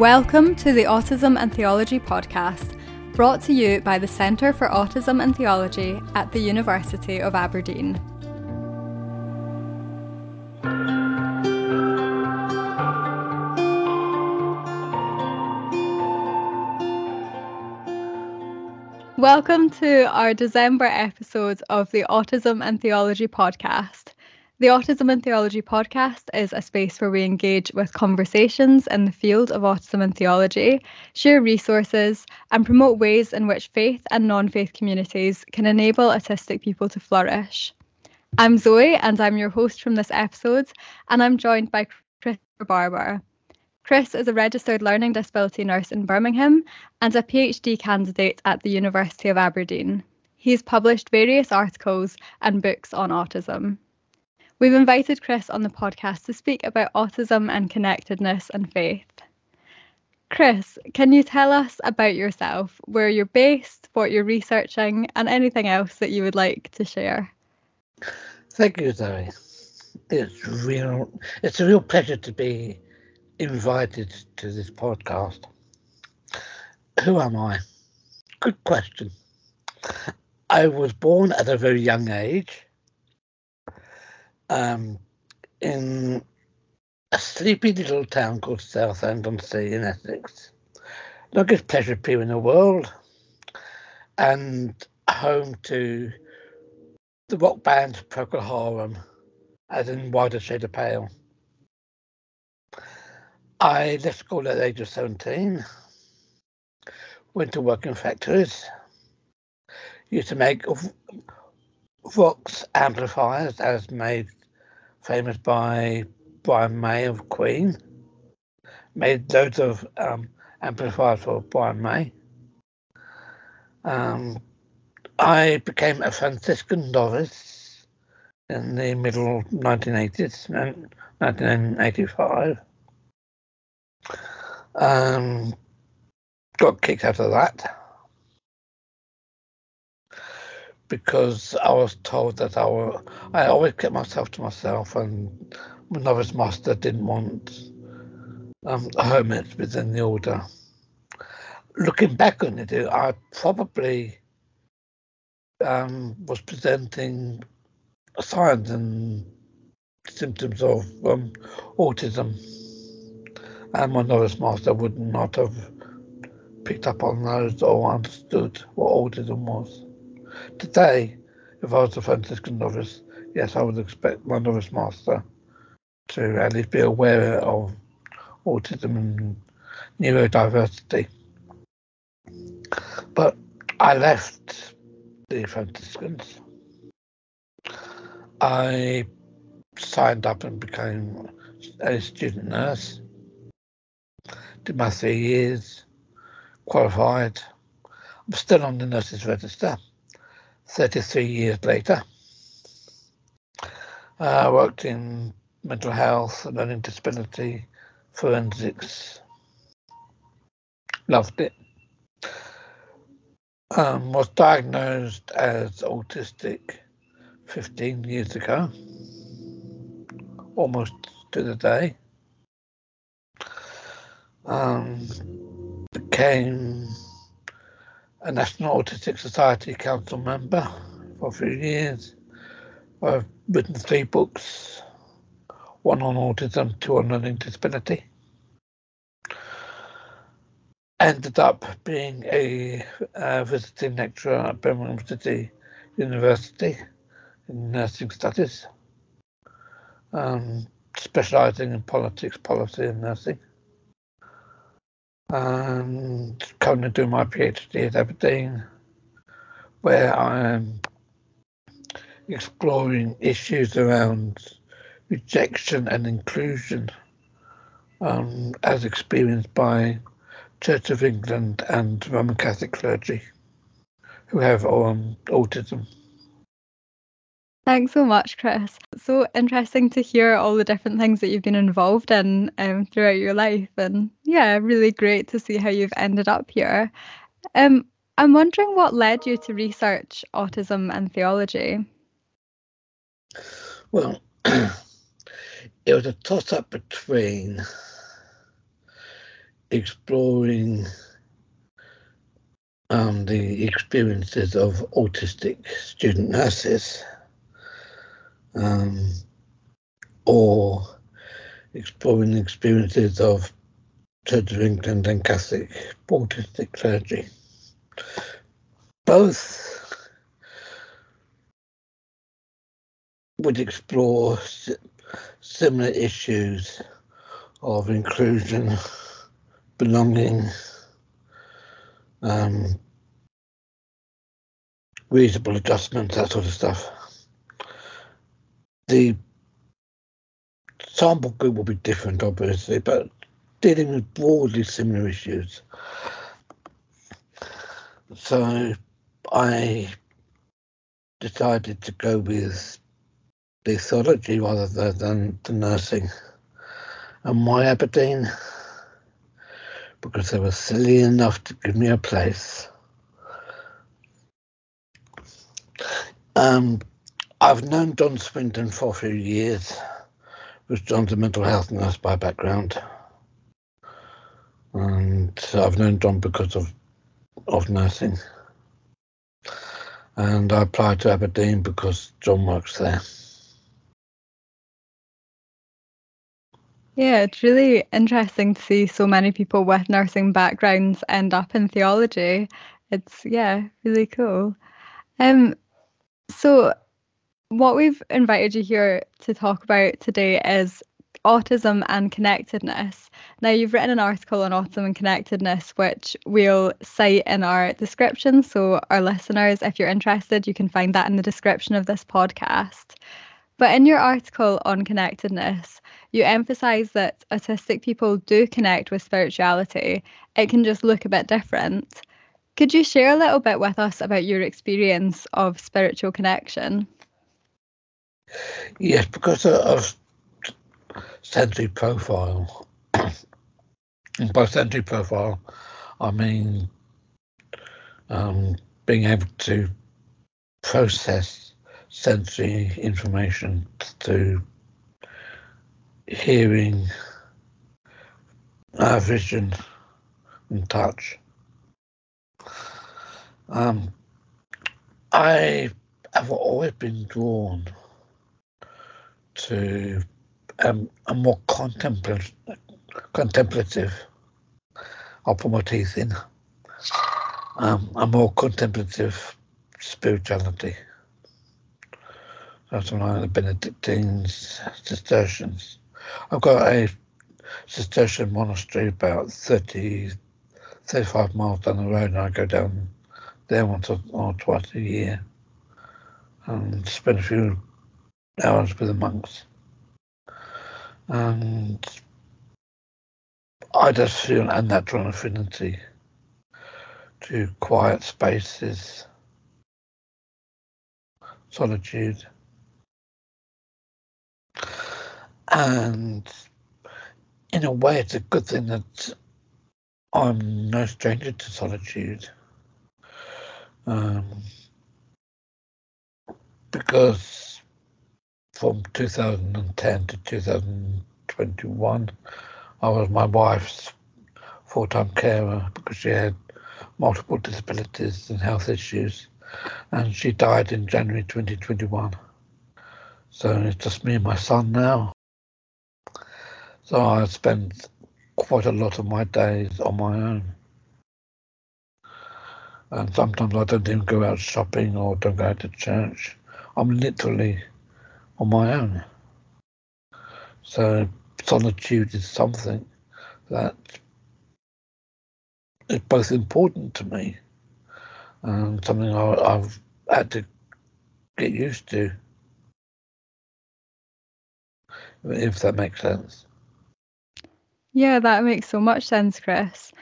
Welcome to the Autism and Theology podcast, brought to you by the Centre for Autism and Theology at the University of Aberdeen. Welcome to our December episode of the Autism and Theology podcast. The Autism and Theology podcast is a space where we engage with conversations in the field of autism and theology, share resources, and promote ways in which faith and non faith communities can enable autistic people to flourish. I'm Zoe, and I'm your host from this episode, and I'm joined by Chris Barber. Chris is a registered learning disability nurse in Birmingham and a PhD candidate at the University of Aberdeen. He's published various articles and books on autism. We've invited Chris on the podcast to speak about autism and connectedness and faith. Chris, can you tell us about yourself, where you're based, what you're researching, and anything else that you would like to share? Thank you, Zoe. It's real. It's a real pleasure to be invited to this podcast. Who am I? Good question. I was born at a very young age um, in a sleepy little town called Southend-on-Sea in Essex. Longest pleasure pew in the world and home to the rock band Procol Harum, as in Whiter Shade of Pale. I left school at the age of 17, went to work in factories, used to make Vox amplifiers as made famous by Brian May of Queen. Made loads of um, amplifiers for Brian May. Um, I became a Franciscan novice in the middle 1980s, 1985. Um, got kicked out of that because I was told that I, were, I always kept myself to myself, and my novice master didn't want um, hermits within the order. Looking back on it, I probably um, was presenting signs and symptoms of um, autism and my novice master would not have picked up on those or understood what autism was. Today, if I was a Franciscan novice, yes, I would expect my novice master to at least be aware of autism and neurodiversity. But I left the Franciscans. I signed up and became a student nurse did my three years, qualified. I'm still on the nurses register, 33 years later. I worked in mental health, and learning disability, forensics. Loved it. Um, was diagnosed as autistic 15 years ago, almost to the day um, became a National Autistic Society Council member for a few years. I've written three books, one on autism, two on learning disability. Ended up being a, a visiting lecturer at Birmingham City University in nursing studies, um, specialising in politics, policy, and nursing and currently doing my PhD at Aberdeen, where I'm exploring issues around rejection and inclusion um, as experienced by Church of England and Roman Catholic clergy who have um, autism. Thanks so much, Chris. So interesting to hear all the different things that you've been involved in um, throughout your life. And yeah, really great to see how you've ended up here. Um, I'm wondering what led you to research autism and theology? Well, it was a toss up between exploring um, the experiences of autistic student nurses um, or exploring the experiences of Church of England and Catholic autistic clergy. Both would explore similar issues of inclusion, belonging, um, reasonable adjustments, that sort of stuff. The sample group will be different, obviously, but dealing with broadly similar issues. So I decided to go with the theology rather than the nursing. And why Aberdeen? Because they were silly enough to give me a place. Um, I've known John Swinton for a few years, was John's a mental health nurse by background. And I've known John because of of nursing. And I applied to Aberdeen because John works there. Yeah, it's really interesting to see so many people with nursing backgrounds end up in theology. It's yeah, really cool. Um so what we've invited you here to talk about today is autism and connectedness. Now, you've written an article on autism and connectedness, which we'll cite in our description. So, our listeners, if you're interested, you can find that in the description of this podcast. But in your article on connectedness, you emphasize that autistic people do connect with spirituality. It can just look a bit different. Could you share a little bit with us about your experience of spiritual connection? Yes, because of sensory profile. And by sensory profile, I mean um, being able to process sensory information through hearing, uh, vision, and touch. Um, I have always been drawn to um, a more contemplative, contemplative. I'll put my teeth in. Um, a more contemplative spirituality. That's like the Benedictines, Cistercians. I've got a Cistercian monastery about 30, 35 miles down the road, and I go down there once or, or twice a year and spend a few hours with the monks. And I just feel a natural affinity to quiet spaces, solitude. And in a way, it's a good thing that I'm no stranger to solitude. Um, because from 2010 to 2021, I was my wife's full-time carer because she had multiple disabilities and health issues, and she died in January 2021. So it's just me and my son now. So I spend quite a lot of my days on my own. And sometimes I don't even go out shopping or don't go out to church. I'm literally on my own. So solitude is something that is both important to me and something I, have had to get used to, if that makes sense. Yeah, that makes so much sense, Chris.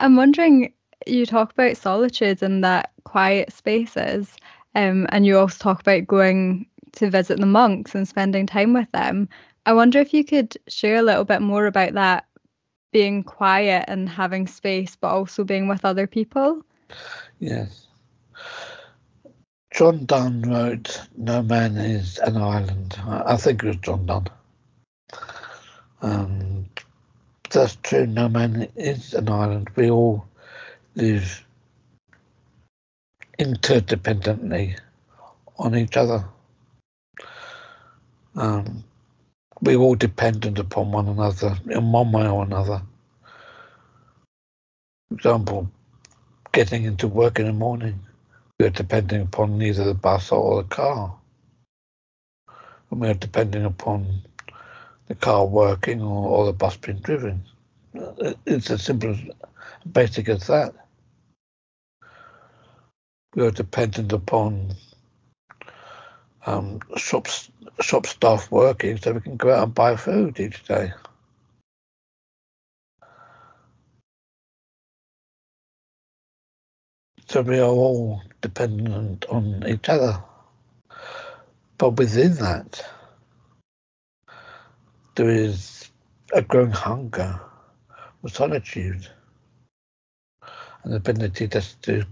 I'm wondering, you talk about solitude and that quiet spaces, um, and you also talk about going to visit the monks and spending time with them. I wonder if you could share a little bit more about that being quiet and having space, but also being with other people. Yes. John Donne wrote, No man is an island. I think it was John Donne. And that's true. No man is an island. We all live interdependently on each other. Um, we're all dependent upon one another in one way or another. For example, getting into work in the morning, we're depending upon either the bus or the car. And we're depending upon the car working or, or the bus being driven. It's as simple as basic as that. We are dependent upon um, shops shop staff working so we can go out and buy food each day. So we are all dependent on each other. But within that, there is a growing hunger for solitude, and the ability just to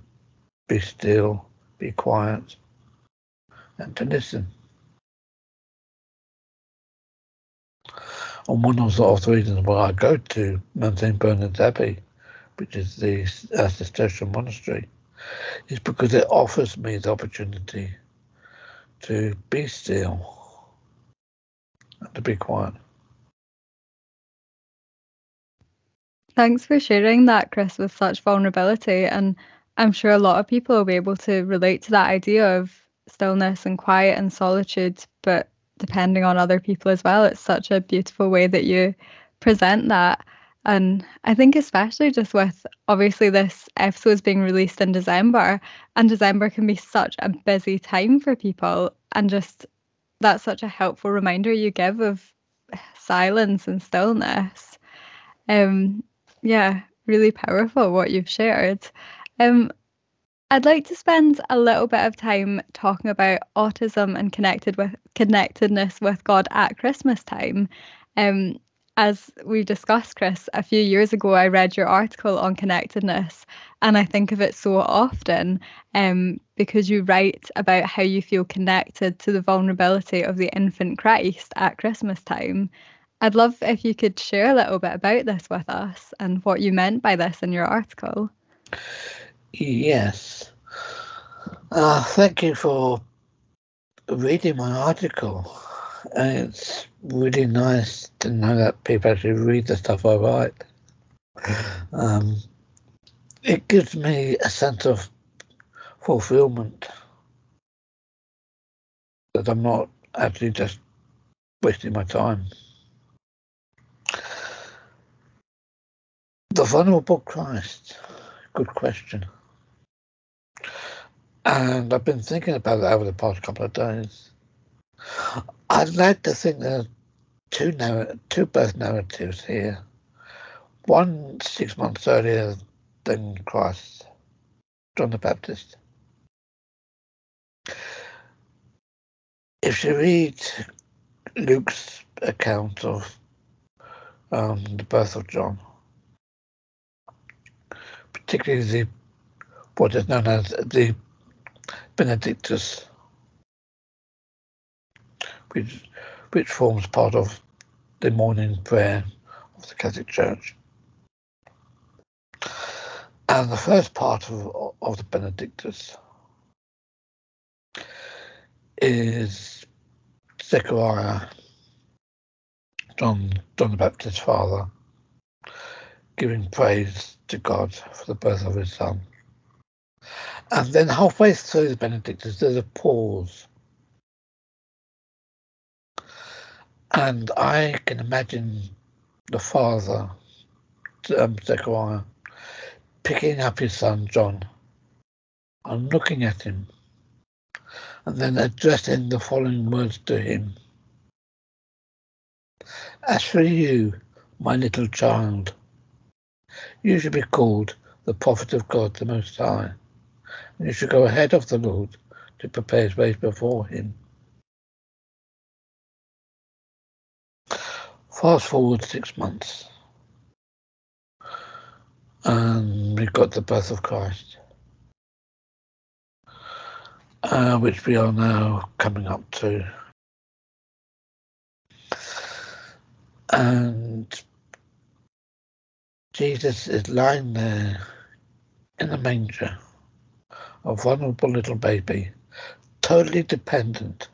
be still, be quiet, and to listen. And one of the reasons why I go to Mount St. Bernard's Abbey, which is the Cistercian monastery, is because it offers me the opportunity to be still and to be quiet. Thanks for sharing that, Chris, with such vulnerability. And I'm sure a lot of people will be able to relate to that idea of stillness and quiet and solitude, but depending on other people as well. It's such a beautiful way that you present that. And I think, especially just with obviously this episode is being released in December, and December can be such a busy time for people. And just that's such a helpful reminder you give of silence and stillness. Um, yeah, really powerful what you've shared. Um, I'd like to spend a little bit of time talking about autism and connected with connectedness with God at Christmas time. Um, as we discussed, Chris, a few years ago, I read your article on connectedness, and I think of it so often um, because you write about how you feel connected to the vulnerability of the infant Christ at Christmas time. I'd love if you could share a little bit about this with us and what you meant by this in your article. Yes. Uh, thank you for reading my article. it's really nice to know that people actually read the stuff I write. Um, it gives me a sense of fulfillment that I'm not actually just wasting my time. The vulnerable Christ. Good question. And I've been thinking about it over the past couple of days. I'd like to think there are two narr- two birth narratives here. One six months earlier than Christ, John the Baptist. If you read Luke's account of um, the birth of John, particularly the what is known as the Benedictus, which which forms part of the morning prayer of the Catholic Church. And the first part of, of the Benedictus is Zechariah, John, John the Baptist's father, giving praise to God for the birth of his son. And then halfway through the Benedictus, there's a pause. And I can imagine the father, um, Zechariah, picking up his son John and looking at him and then addressing the following words to him. As for you, my little child, you should be called the prophet of God the Most High, and you should go ahead of the Lord to prepare his ways before him. Fast forward six months, and we've got the birth of Christ, uh, which we are now coming up to. And Jesus is lying there in the manger, a vulnerable little baby, totally dependent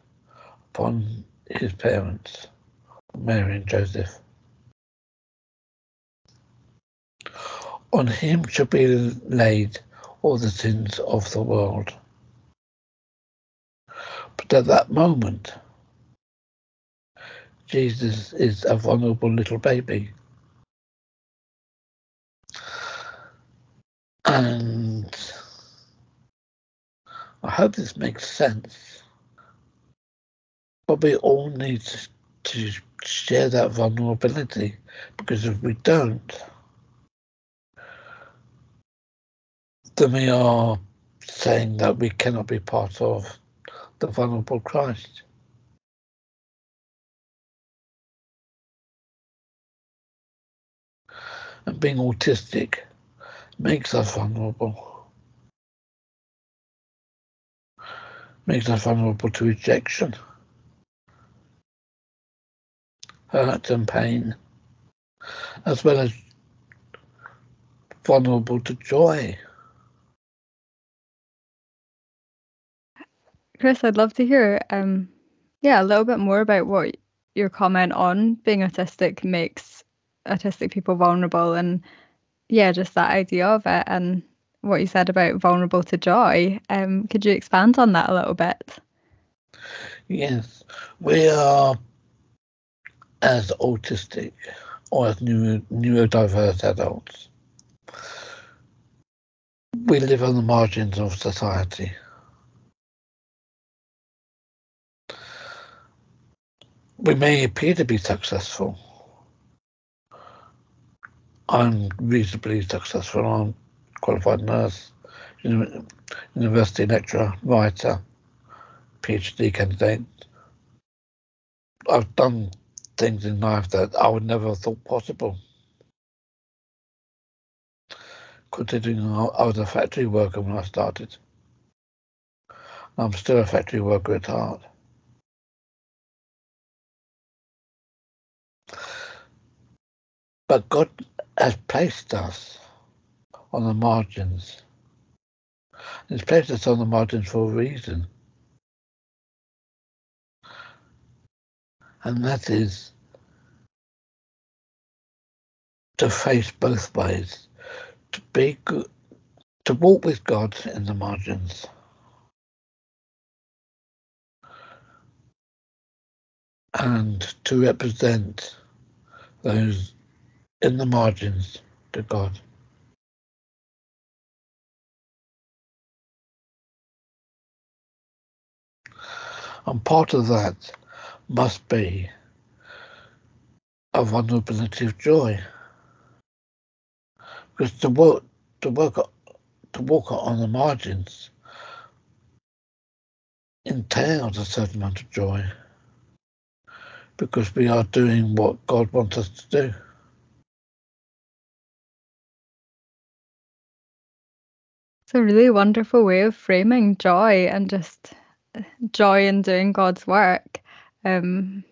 upon his parents, Mary and Joseph. On him shall be laid all the sins of the world. But at that moment, Jesus is a vulnerable little baby. And I hope this makes sense. But we all need to share that vulnerability because if we don't, then we are saying that we cannot be part of the vulnerable Christ. And being autistic makes us vulnerable. Makes us vulnerable to rejection, hurt and pain, as well as vulnerable to joy. Chris, I'd love to hear, um, yeah, a little bit more about what your comment on being autistic makes autistic people vulnerable, and yeah, just that idea of it, and what you said about vulnerable to joy. Um, could you expand on that a little bit? Yes, we are as autistic or as neuro, neurodiverse adults. We live on the margins of society. we may appear to be successful. I'm reasonably successful. I'm qualified nurse, university lecturer, writer, PhD candidate. I've done things in life that I would never have thought possible. Considering I was a factory worker when I started. I'm still a factory worker at heart. But God has placed us on the margins. it's placed us on the margins for a reason. And that is to face both ways, to be good, to walk with God in the margins. And to represent those in the margins to God. And part of that must be a vulnerability of joy. Because to work to work to walk on the margins entails a certain amount of joy. Because we are doing what God wants us to do. It's a really wonderful way of framing joy and just joy in doing God's work. Um,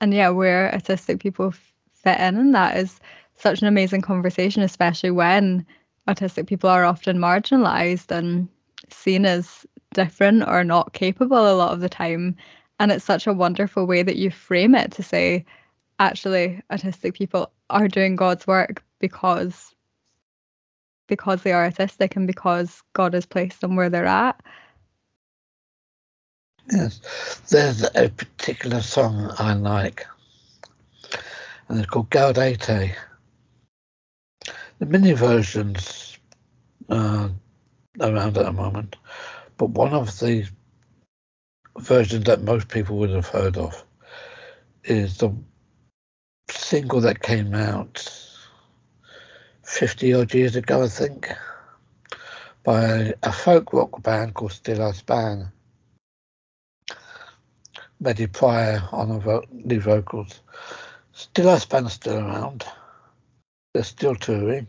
and yeah, where autistic people fit in, and that is such an amazing conversation, especially when autistic people are often marginalized and seen as different or not capable a lot of the time. And it's such a wonderful way that you frame it to say, actually, autistic people are doing God's work because because they are autistic and because God has placed them where they're at. Yes, there's a particular song I like, and it's called Gaudete. The mini versions uh, around at the moment, but one of the versions that most people would have heard of is the single that came out 50 odd years ago, I think, by a folk rock band called Steeleye Span. Maddy Prior on the vo- vocals. Steeleye Span still around. They're still touring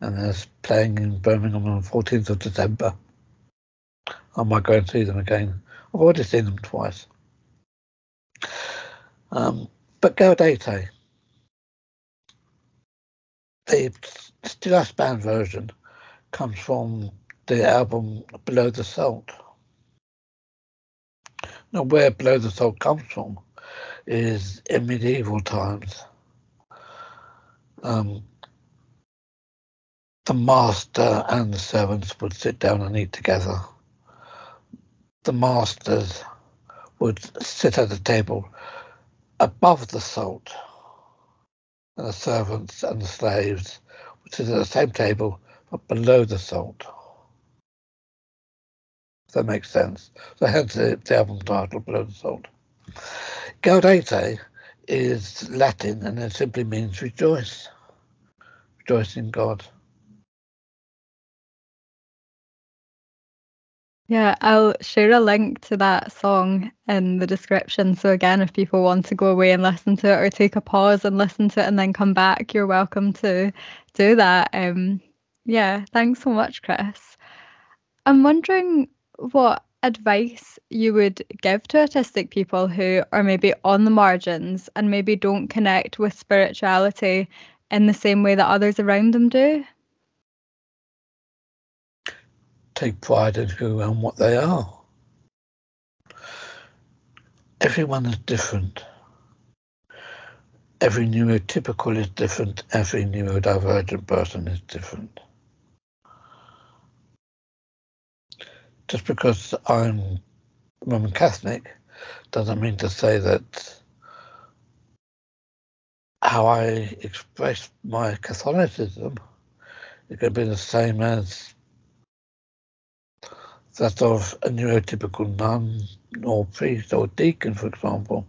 and they're playing in Birmingham on the 14th of December. I might go and see them again. I've already seen them twice. Um, but Gaudete, the Steeleye Span version comes from the album Below the Salt. Now, where Below the Salt comes from is in medieval times. Um, the master and the servants would sit down and eat together. The masters would sit at the table above the salt, and the servants and the slaves would sit at the same table but below the salt. If that makes sense. So hence the, the album title, Below the Salt. Gaudete is Latin and it simply means rejoice. Rejoice in God. Yeah, I'll share a link to that song in the description. So, again, if people want to go away and listen to it or take a pause and listen to it and then come back, you're welcome to do that. Um, yeah, thanks so much, Chris. I'm wondering what advice you would give to autistic people who are maybe on the margins and maybe don't connect with spirituality in the same way that others around them do? take pride in who and what they are. Everyone is different. Every neurotypical is different. Every neurodivergent person is different. Just because I'm Roman Catholic doesn't mean to say that how I express my Catholicism is going to be the same as that of a neurotypical nun or priest or deacon, for example.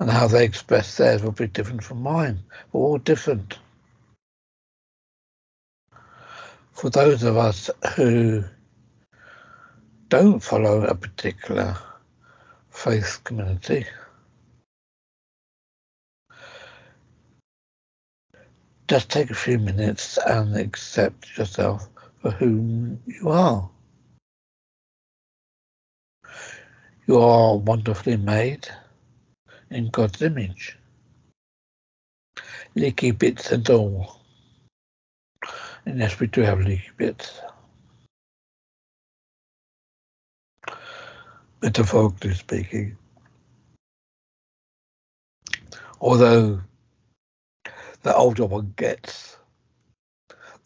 And how they express theirs will be different from mine. We're all different. For those of us who don't follow a particular faith community, just take a few minutes and accept yourself for whom you are. You are wonderfully made in God's image, leaky bits and all. And yes, we do have leaky bits. Metaphorically speaking. Although the older one gets,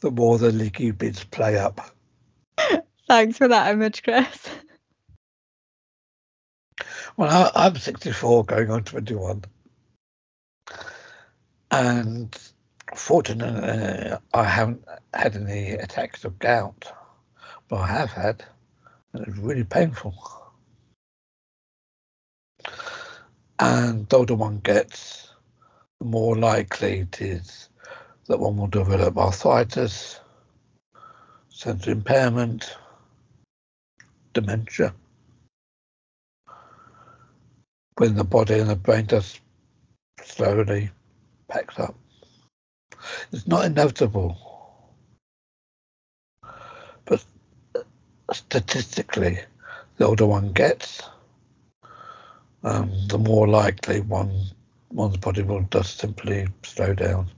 the more the leaky bits play up. Thanks for that image, Chris. Well, I, am 64, going on 21. And fortunately, I haven't had any attacks of gout, but I have had, and it's really painful. And the older one gets, the more likely it is that one will develop arthritis, sensory impairment, dementia. When the body and the brain just slowly packs up. It's not inevitable. But statistically, the older one gets, um, the more likely one one's body will just simply slow down.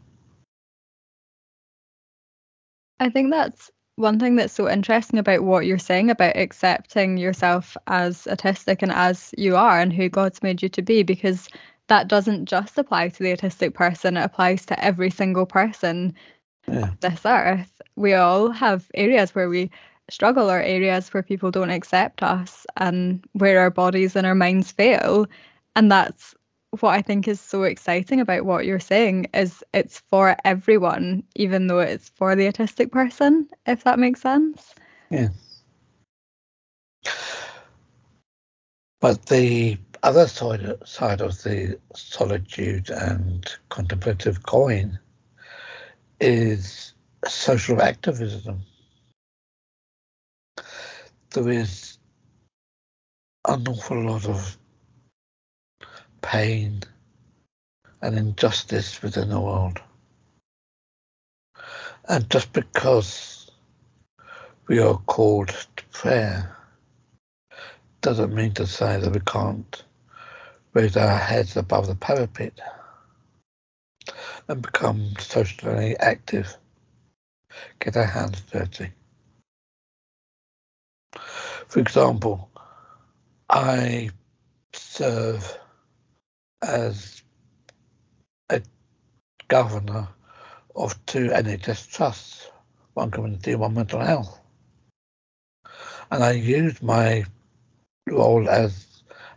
I think that's one thing that's so interesting about what you're saying about accepting yourself as autistic and as you are and who God's made you to be, because that doesn't just apply to the autistic person, it applies to every single person yeah. on this earth. We all have areas where we struggle or areas where people don't accept us and where our bodies and our minds fail. And that's what I think is so exciting about what you're saying is it's for everyone, even though it's for the autistic person, if that makes sense. Yeah. But the other side, side of the solitude and contemplative coin is social activism. There is an awful lot of pain and injustice within the world. And just because we are called to prayer doesn't mean to say that we can't raise our heads above the parapet. and become socially active, get our hands dirty. For example, I serve as a governor of two NHS trusts, one community, one mental health. And I use my role as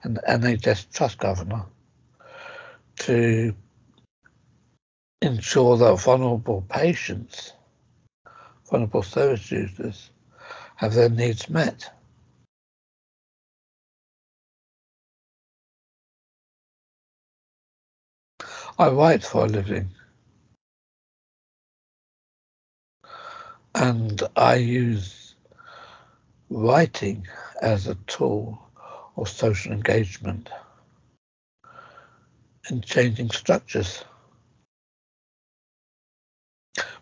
an NHS trust governor to ensure that vulnerable patients, vulnerable service users, have their needs met. I write for a living. And I use writing as a tool of social engagement in changing structures.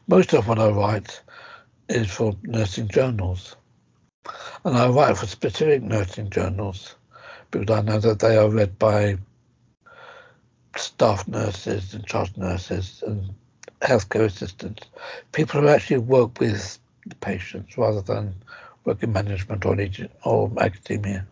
Most of what I write is for nursing journals. And I write for specific nursing journals because I know that they are read by staff nurses and charge nurses and healthcare assistants, people who actually work with the patients rather than work in management or, or academia.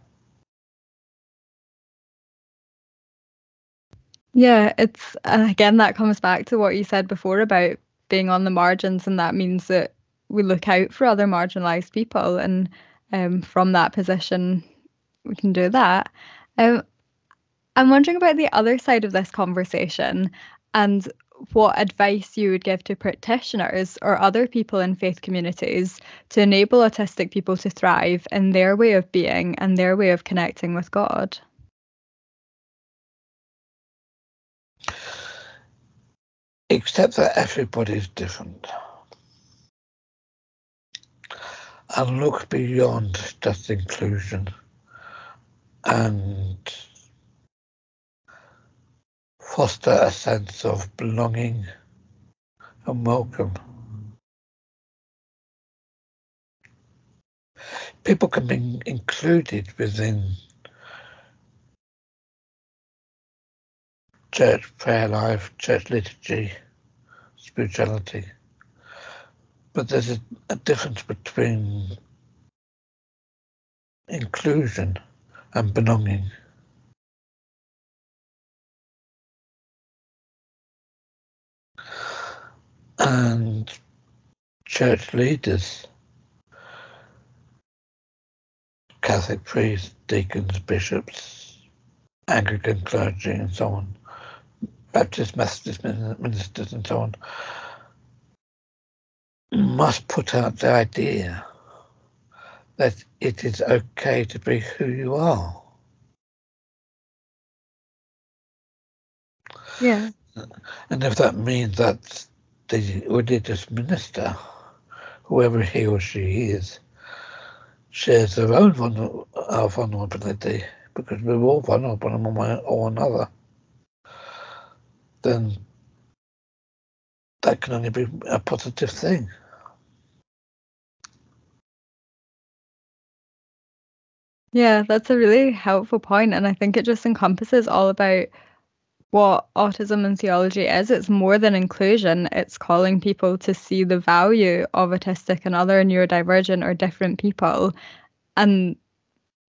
Yeah, it's and again that comes back to what you said before about being on the margins, and that means that we look out for other marginalised people, and um, from that position, we can do that. Um, I'm wondering about the other side of this conversation and what advice you would give to practitioners or other people in faith communities to enable autistic people to thrive in their way of being and their way of connecting with God. Except that everybody is different. And look beyond just inclusion and foster a sense of belonging and welcome. People can be included within church prayer life, church liturgy, spirituality. But there's a, a difference between inclusion and belonging. and church leaders, Catholic priests, deacons, bishops, Anglican clergy, and so on, Baptist, Methodist ministers, and so on, must put out the idea that it is okay to be who you are. Yeah. And if that means that the religious minister, whoever he or she is, shares their own uh, vulnerability, because we're all vulnerable in one way or another, then that can only be a positive thing. Yeah, that's a really helpful point, and I think it just encompasses all about what autism and theology is. It's more than inclusion, it's calling people to see the value of autistic and other neurodivergent or different people and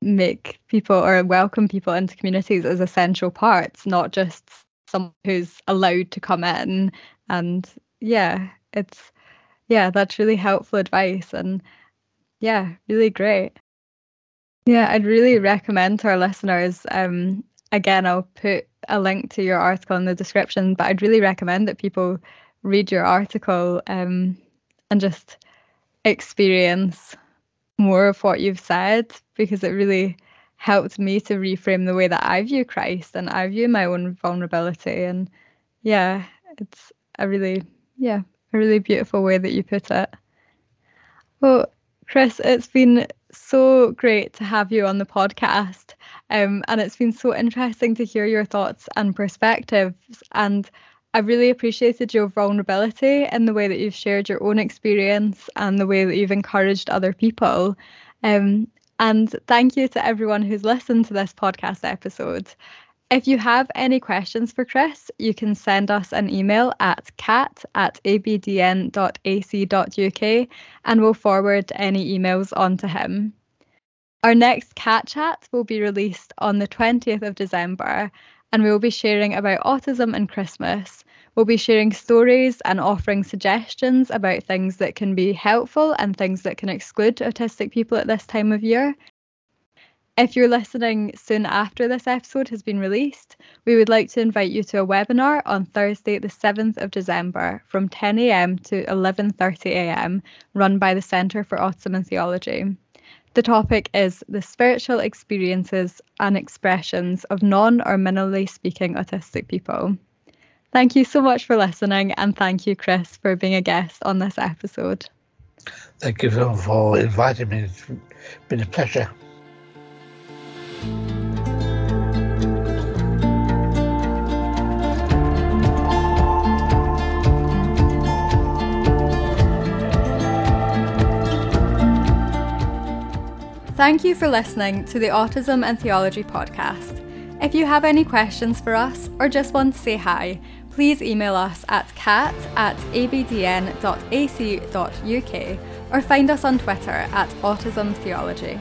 make people or welcome people into communities as essential parts, not just someone who's allowed to come in. And yeah, it's, yeah, that's really helpful advice. And yeah, really great. Yeah, I'd really recommend to our listeners. Um, again, I'll put a link to your article in the description, but I'd really recommend that people read your article um, and just experience more of what you've said because it really helped me to reframe the way that I view Christ and I view my own vulnerability. And yeah, it's a really, yeah, a really beautiful way that you put it. Well, Chris, it's been so great to have you on the podcast. Um, and it's been so interesting to hear your thoughts and perspectives. And I really appreciated your vulnerability in the way that you've shared your own experience and the way that you've encouraged other people. Um, and thank you to everyone who's listened to this podcast episode. If you have any questions for Chris, you can send us an email at cat at abdn.ac.uk and we'll forward any emails on to him. Our next Cat Chat will be released on the 20th of December and we will be sharing about autism and Christmas. We'll be sharing stories and offering suggestions about things that can be helpful and things that can exclude autistic people at this time of year. If you're listening soon after this episode has been released, we would like to invite you to a webinar on Thursday, the 7th of December from 10am to 11.30am, run by the Centre for Autism and Theology. The topic is the spiritual experiences and expressions of non or minimally speaking autistic people. Thank you so much for listening, and thank you, Chris, for being a guest on this episode. Thank you for inviting me. It's been a pleasure. Thank you for listening to the Autism and Theology podcast. If you have any questions for us or just want to say hi, please email us at cat at abdn.ac.uk or find us on Twitter at Autism Theology.